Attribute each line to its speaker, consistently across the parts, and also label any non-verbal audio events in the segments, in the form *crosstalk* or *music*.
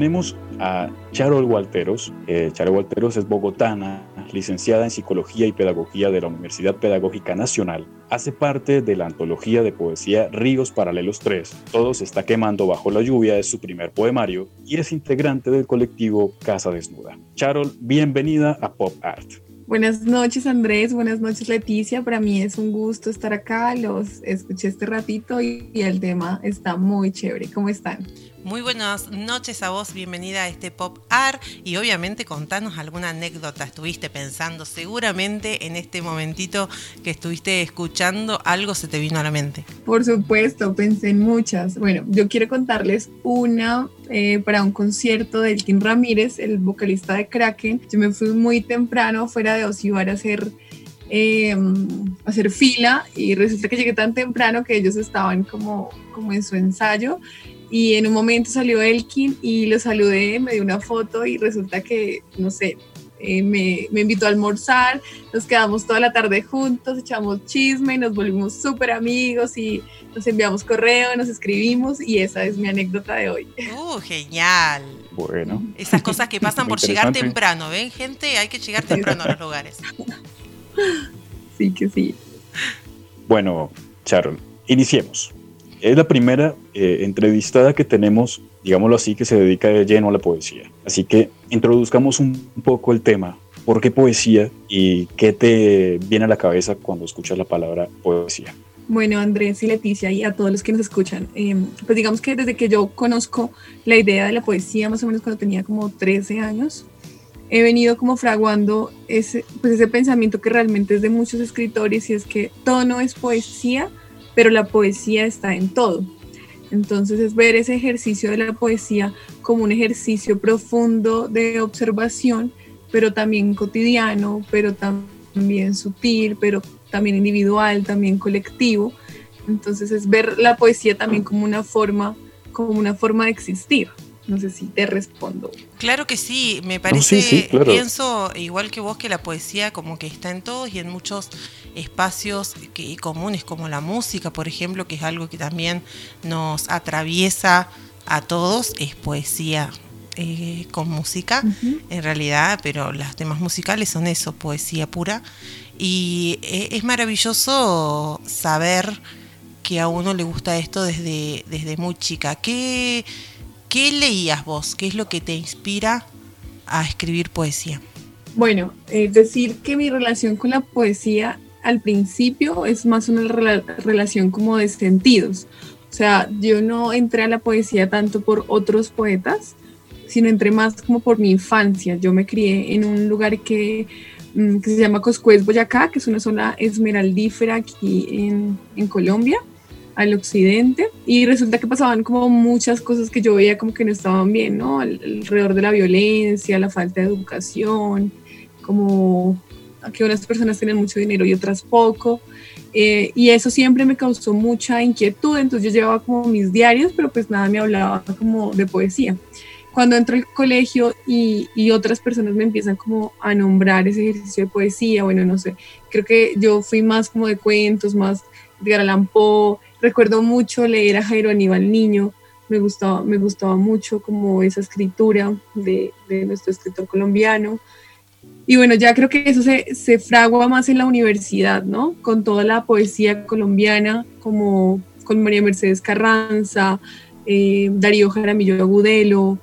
Speaker 1: tenemos a Charol Walteros. Eh, Charol Walteros es bogotana, licenciada en Psicología y Pedagogía de la Universidad Pedagógica Nacional. Hace parte de la antología de poesía Ríos Paralelos 3. Todo se está quemando bajo la lluvia es su primer poemario y es integrante del colectivo Casa Desnuda. Charol, bienvenida a Pop Art.
Speaker 2: Buenas noches Andrés, buenas noches Leticia, para mí es un gusto estar acá, los escuché este ratito y, y el tema está muy chévere, ¿cómo están?
Speaker 3: Muy buenas noches a vos, bienvenida a este Pop Art y obviamente contanos alguna anécdota. Estuviste pensando seguramente en este momentito que estuviste escuchando, algo se te vino a la mente.
Speaker 2: Por supuesto, pensé en muchas. Bueno, yo quiero contarles una eh, para un concierto de Elkin Ramírez, el vocalista de Kraken. Yo me fui muy temprano fuera de Osibar a hacer eh, hacer fila y resulta que llegué tan temprano que ellos estaban como, como en su ensayo y en un momento salió Elkin y lo saludé, me dio una foto y resulta que, no sé, eh, me, me, invitó a almorzar, nos quedamos toda la tarde juntos, echamos chisme, nos volvimos súper amigos y nos enviamos correo, nos escribimos y esa es mi anécdota de hoy.
Speaker 3: ¡Uh, genial!
Speaker 1: Bueno.
Speaker 3: Esas cosas que *laughs* pasan por llegar temprano, ¿ven gente? Hay que llegar temprano a los lugares. *laughs*
Speaker 2: Sí que sí.
Speaker 1: Bueno, Sharon, iniciemos. Es la primera eh, entrevistada que tenemos, digámoslo así, que se dedica de lleno a la poesía. Así que introduzcamos un poco el tema. ¿Por qué poesía y qué te viene a la cabeza cuando escuchas la palabra poesía?
Speaker 2: Bueno, Andrés y Leticia y a todos los que nos escuchan, eh, pues digamos que desde que yo conozco la idea de la poesía, más o menos cuando tenía como 13 años, he venido como fraguando ese, pues ese pensamiento que realmente es de muchos escritores y es que todo no es poesía, pero la poesía está en todo. Entonces es ver ese ejercicio de la poesía como un ejercicio profundo de observación, pero también cotidiano, pero también sutil, pero también individual, también colectivo. Entonces es ver la poesía también como una forma, como una forma de existir. No sé si te respondo.
Speaker 3: Claro que sí, me parece, pienso igual que vos que la poesía como que está en todos y en muchos espacios que, comunes como la música, por ejemplo, que es algo que también nos atraviesa a todos, es poesía eh, con música, en realidad, pero los temas musicales son eso, poesía pura. Y eh, es maravilloso saber que a uno le gusta esto desde, desde muy chica. ¿Qué, ¿Qué leías vos? ¿Qué es lo que te inspira a escribir poesía?
Speaker 2: Bueno, es decir que mi relación con la poesía al principio es más una relación como de sentidos. O sea, yo no entré a la poesía tanto por otros poetas, sino entré más como por mi infancia. Yo me crié en un lugar que, mm, se llama Coscuez, Boyacá, que es una zona esmeraldífera aquí en, en Colombia al occidente y resulta que pasaban como muchas cosas que yo veía como que no estaban bien, ¿no? Alrededor de la violencia, la falta de educación, como que unas personas tienen mucho dinero y otras poco. Eh, y eso siempre me causó mucha inquietud, entonces yo llevaba como mis diarios, pero pues nada me hablaba como de poesía. Cuando entro al colegio y, y, otras personas me empiezan como a nombrar ese ejercicio de poesía, bueno, no sé, creo que yo fui más como de cuentos, más de Poe, Recuerdo mucho leer a Jairo Aníbal Niño, me gustaba, me gustaba mucho como esa escritura de, nuestro escritor colombiano. Y bueno, ya creo que eso se, se, fragua más en la universidad, ¿no? Con toda la poesía colombiana, como con María Mercedes Carranza, eh, Darío Jaramillo Agudelo,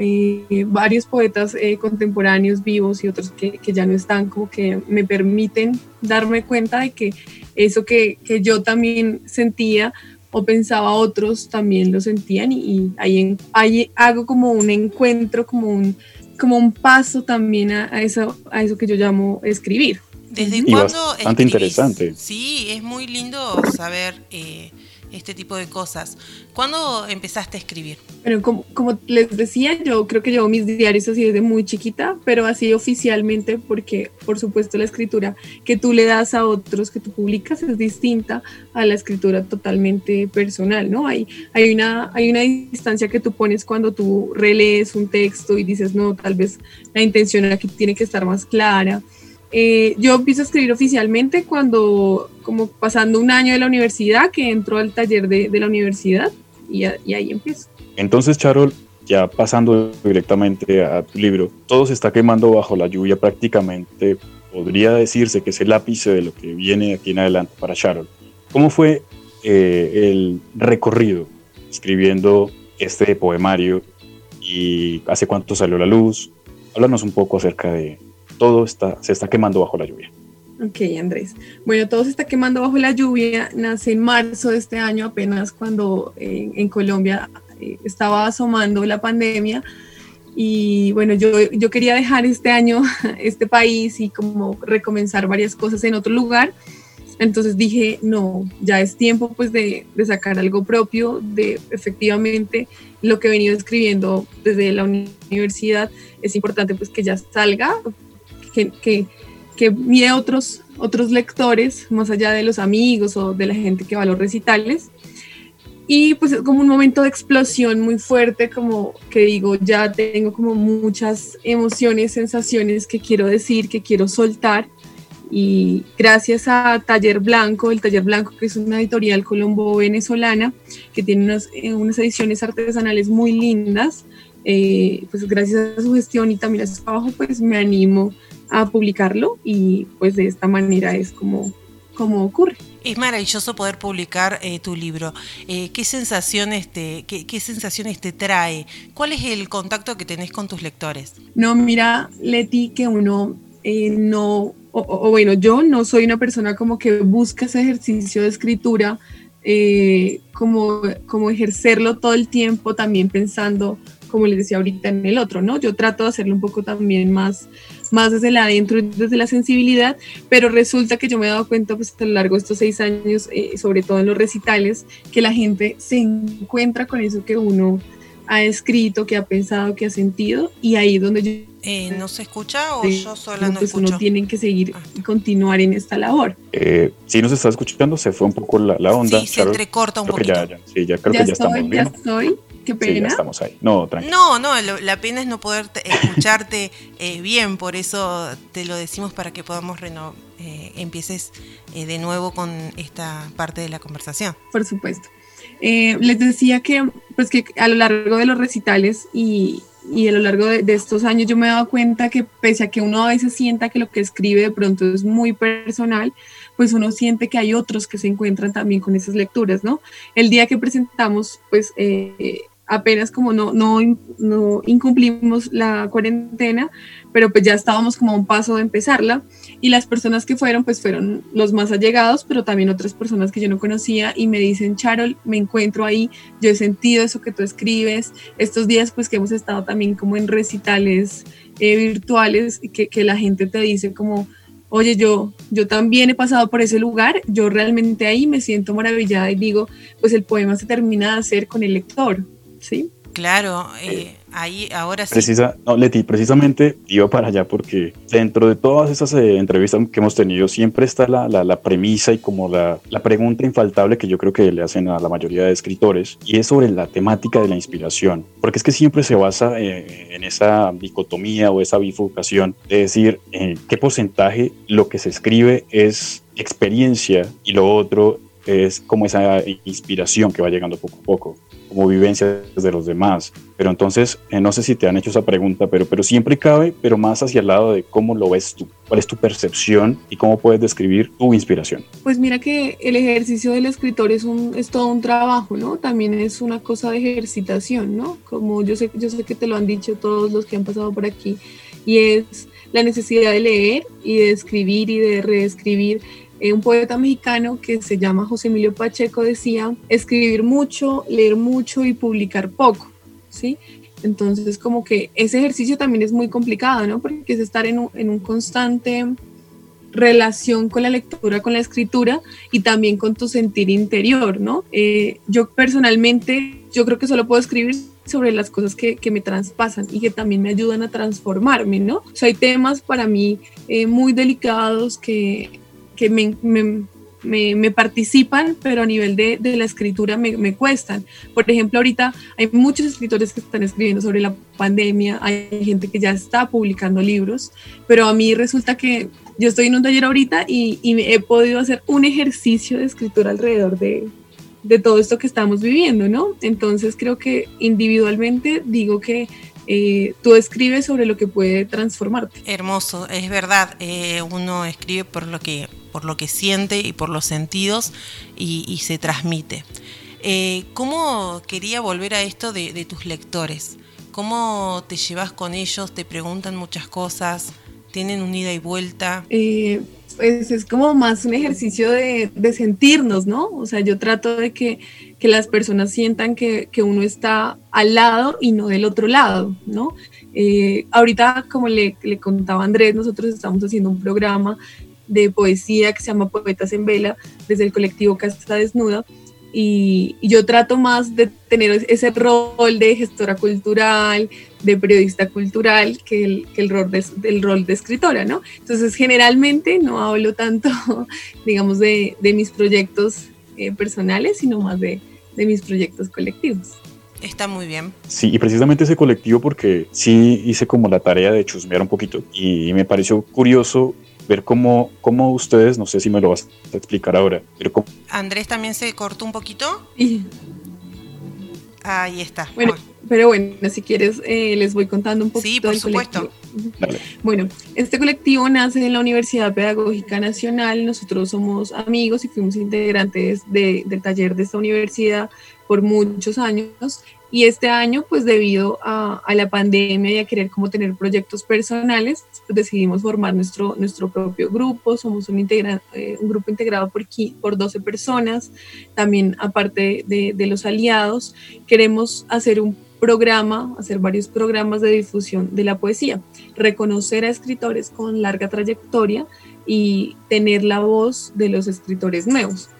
Speaker 2: eh, varios poetas eh, contemporáneos vivos y otros que, que, ya no están, como que me permiten darme cuenta de que eso que, que yo también sentía o pensaba otros también lo sentían y, ahí, ahí, hago como un encuentro, como un, como un paso también a, a, eso, a eso que yo llamo escribir.
Speaker 3: ¿Desde cuándo
Speaker 1: bastante interesante.
Speaker 3: Sí, es muy lindo saber eh, este tipo de cosas. ¿Cuándo empezaste a escribir?
Speaker 2: Bueno, como, como, les decía, yo creo que llevo mis diarios así desde muy chiquita, pero así oficialmente porque, por supuesto, la escritura que tú le das a otros, que tú publicas, es distinta a la escritura totalmente personal, ¿no? Hay, hay, una, hay una distancia que tú pones cuando tú relees un texto y dices, no, tal vez la intención aquí tiene que estar más clara eh, yo empiezo a escribir oficialmente cuando, como pasando un año de la universidad, que entró al taller de, la universidad y, y, ahí empiezo.
Speaker 1: Entonces, Charol, ya pasando directamente a tu libro, todo se está quemando bajo la lluvia prácticamente. Podría decirse que es el ápice de lo que viene aquí en adelante para Sharon. ¿Cómo fue eh, el recorrido escribiendo este poemario y hace cuánto salió la luz? Háblanos un poco acerca de todo está, se está quemando bajo la lluvia.
Speaker 2: Ok, Andrés. Bueno, todo se está quemando bajo la lluvia. Nace en marzo de este año, apenas cuando eh, en Colombia eh, estaba asomando la pandemia. Y bueno, yo, yo quería dejar este año *laughs* este país y como recomenzar varias cosas en otro lugar. Entonces dije, no, ya es tiempo pues de, de, sacar algo propio, de efectivamente lo que he venido escribiendo desde la universidad, es importante pues que ya salga, que, que, que mire otros, otros lectores, más allá de los amigos o de la gente que va a los recitales. Y pues es como un momento de explosión muy fuerte, como que digo, ya tengo como muchas emociones, sensaciones que quiero decir, que quiero soltar. Y gracias a Taller Blanco, el Taller Blanco que es una editorial colombo-venezolana, que tiene unas, eh, unas ediciones artesanales muy lindas, eh, pues gracias a su gestión y también a su trabajo, pues me animo a publicarlo y pues de esta manera es como, como ocurre.
Speaker 3: Es maravilloso poder publicar eh, tu libro. Eh, ¿qué, sensaciones te, qué, sensaciones te trae? ¿Cuál es el contacto que tenés con tus lectores?
Speaker 2: No, mira, Leti, que uno eh, no, o, bueno, yo no soy una persona como que busca ese ejercicio de escritura, como, como ejercerlo todo el tiempo, también pensando, como les decía ahorita, en el otro, ¿no? Yo trato de hacerlo un poco también más más desde la adentro, desde la sensibilidad, pero resulta que yo me he dado cuenta pues a lo largo de estos seis años, eh, sobre todo en los recitales, que la gente se encuentra con eso que uno ha escrito, que ha pensado, que ha sentido, y ahí es donde yo...
Speaker 3: Eh, ¿No se escucha o yo sola no pues
Speaker 2: escucho? Uno tienen que seguir ah. y continuar en esta labor.
Speaker 1: Eh, si nos está escuchando, se fue un poco la, onda.
Speaker 3: Sí, se entrecorta un poquito.
Speaker 1: Ya, ya, sí, ya creo que ya estamos bien.
Speaker 2: Ya estoy. Qué pena.
Speaker 1: estamos ahí. No,
Speaker 3: No, no, la pena es no poder escucharte *laughs* eh, bien, por eso te lo decimos para que podamos reno eh, empieces eh, de nuevo con esta parte de la conversación.
Speaker 2: Por supuesto. les decía que, pues que a lo largo de los recitales y, y a lo largo de, de, estos años yo me he dado cuenta que pese a que uno a veces sienta que lo que escribe de pronto es muy personal, pues uno siente que hay otros que se encuentran también con esas lecturas, ¿no? El día que presentamos, pues eh, apenas como no, no, no incumplimos la cuarentena, pero pues ya estábamos como a un paso de empezarla. Y las personas que fueron pues fueron los más allegados, pero también otras personas que yo no conocía y me dicen, Charol, me encuentro ahí, yo he sentido eso que tú escribes, estos días pues que hemos estado también como en recitales eh, virtuales que, que la gente te dice como, oye, yo, yo también he pasado por ese lugar, yo realmente ahí me siento maravillada y digo, pues el poema se termina de hacer con el lector, ¿sí?
Speaker 3: Claro, eh, ahí ahora sí.
Speaker 1: Precisa, no, Leti, precisamente iba para allá porque dentro de todas esas eh, entrevistas que hemos tenido siempre está la, la, la premisa y como la, la, pregunta infaltable que yo creo que le hacen a la mayoría de escritores y es sobre la temática de la inspiración, porque es que siempre se basa eh, en esa dicotomía o esa bifurcación de decir en qué porcentaje lo que se escribe es experiencia y lo otro es como esa inspiración que va llegando poco a poco como vivencias de los demás. Pero entonces, eh, no sé si te han hecho esa pregunta, pero, pero siempre cabe, pero más hacia el lado de cómo lo ves tú, cuál es tu percepción y cómo puedes describir tu inspiración.
Speaker 2: Pues mira que el ejercicio del escritor es, un, es todo un trabajo, ¿no? También es una cosa de ejercitación, ¿no? Como yo sé, yo sé que te lo han dicho todos los que han pasado por aquí, y es la necesidad de leer y de escribir y de reescribir un poeta mexicano que se llama José Emilio Pacheco decía, escribir mucho, leer mucho y publicar poco, ¿sí? Entonces como que ese ejercicio también es muy complicado, ¿no? Porque es estar en un, en un constante relación con la lectura, con la escritura y también con tu sentir interior, ¿no? Eh, yo personalmente, yo creo que solo puedo escribir sobre las cosas que, que, me traspasan y que también me ayudan a transformarme, ¿no? O hay temas para mí eh, muy delicados que que me, me, me, participan, pero a nivel de, de la escritura me, me, cuestan. Por ejemplo, ahorita hay muchos escritores que están escribiendo sobre la pandemia, hay gente que ya está publicando libros, pero a mí resulta que yo estoy en un taller ahorita y, y he podido hacer un ejercicio de escritura alrededor de, de todo esto que estamos viviendo, ¿no? Entonces creo que individualmente digo que eh, tú escribes sobre lo que puede transformarte.
Speaker 3: Hermoso, es verdad, eh, uno escribe por lo, que, por lo que siente y por los sentidos y, se transmite. Eh, ¿Cómo quería volver a esto de, tus lectores? ¿Cómo te llevas con ellos? ¿Te preguntan muchas cosas? ¿Tienen un ida y vuelta?
Speaker 2: pues es como más un ejercicio de, sentirnos, ¿no? O sea, yo trato de que, las personas sientan que, uno está al lado y no del otro lado, ¿no? Eh, ahorita, como le, le contaba Andrés, nosotros estamos haciendo un programa de poesía que se llama Poetas en Vela desde el colectivo Casta Desnuda y, yo trato más de tener ese rol de gestora cultural, de periodista cultural, que el, que el rol, de, del rol de escritora, ¿no? Entonces, generalmente no hablo tanto, *laughs* digamos, de, de mis proyectos eh, personales, sino más de, de mis proyectos colectivos.
Speaker 3: Está muy bien.
Speaker 1: Sí, y precisamente ese colectivo porque sí hice como la tarea de chusmear un poquito y me pareció curioso ver cómo, cómo ustedes, no sé si me lo vas a explicar ahora, pero
Speaker 3: Andrés también se cortó un poquito. Ahí está.
Speaker 2: Bueno, pero bueno, si quieres eh, les voy contando un poquito.
Speaker 3: Sí, por supuesto. *laughs*
Speaker 2: Bueno, este colectivo nace en la Universidad Pedagógica Nacional. Nosotros somos amigos y fuimos integrantes del taller de esta universidad por muchos años y este año, pues debido a, la pandemia y a querer como tener proyectos personales, pues decidimos formar nuestro, nuestro propio grupo. Somos un, eh, grupo integrado por, por 12 personas. También aparte de los aliados, queremos hacer un programa, hacer varios programas de difusión de la poesía, reconocer a escritores con larga trayectoria y tener la voz de los escritores nuevos.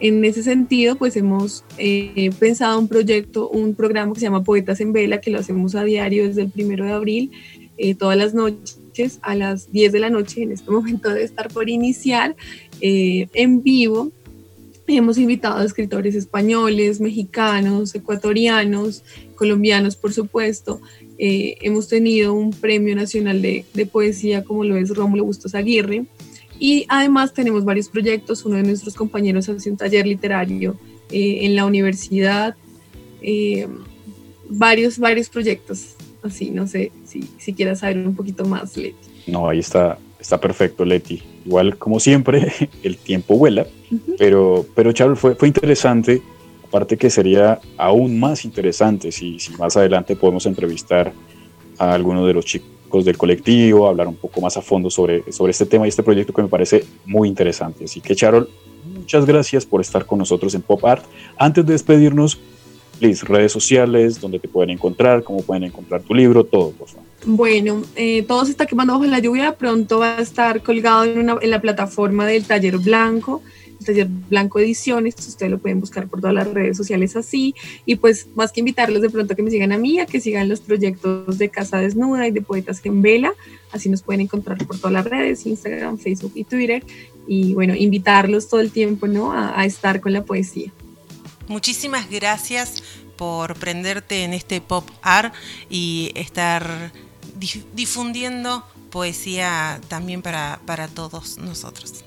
Speaker 2: En ese sentido, pues hemos eh, pensado un proyecto, un programa que se llama Poetas en Vela, que lo hacemos a diario desde el primero de abril, eh, todas las noches a las 10 de la noche, en este *laughs* momento debe estar por iniciar, eh, en vivo. Hemos invitado a escritores españoles, mexicanos, ecuatorianos, colombianos, por supuesto. hemos tenido un premio nacional de, de poesía como lo es Rómulo Bustos Aguirre. Y además tenemos varios proyectos. Uno de nuestros compañeros hace un taller literario eh, en la universidad. Eh, varios, varios proyectos. Así, no sé si, si quieras saber un poquito más, Leti.
Speaker 1: No, ahí está, está perfecto, Leti. Igual, como siempre, *laughs* el tiempo vuela, pero, pero Charles, fue, fue interesante. Aparte que sería aún más interesante si, si más adelante podemos entrevistar a alguno de los chicos del colectivo, hablar un poco más a fondo sobre, sobre este tema y este proyecto que me parece muy interesante. Así que, Charol, muchas gracias por estar con nosotros en Pop Art. Antes de despedirnos, please, redes sociales, donde te pueden encontrar, cómo pueden encontrar tu libro, todo, por favor.
Speaker 2: Bueno, eh, todo se está quemando bajo la lluvia, pronto va a estar colgado en, en la plataforma del Taller Blanco Taller Blanco Ediciones, ustedes lo pueden buscar por todas las redes sociales así, y pues más que invitarlos de pronto a que me sigan a mí, a que sigan los proyectos de Casa Desnuda y de Poetas en Vela, así nos pueden encontrar por todas las redes, Instagram, Facebook y Twitter, y bueno, invitarlos todo el tiempo, ¿no? A, a estar con la poesía.
Speaker 3: Muchísimas gracias por prenderte en este pop art y estar difundiendo poesía también para, para todos nosotros.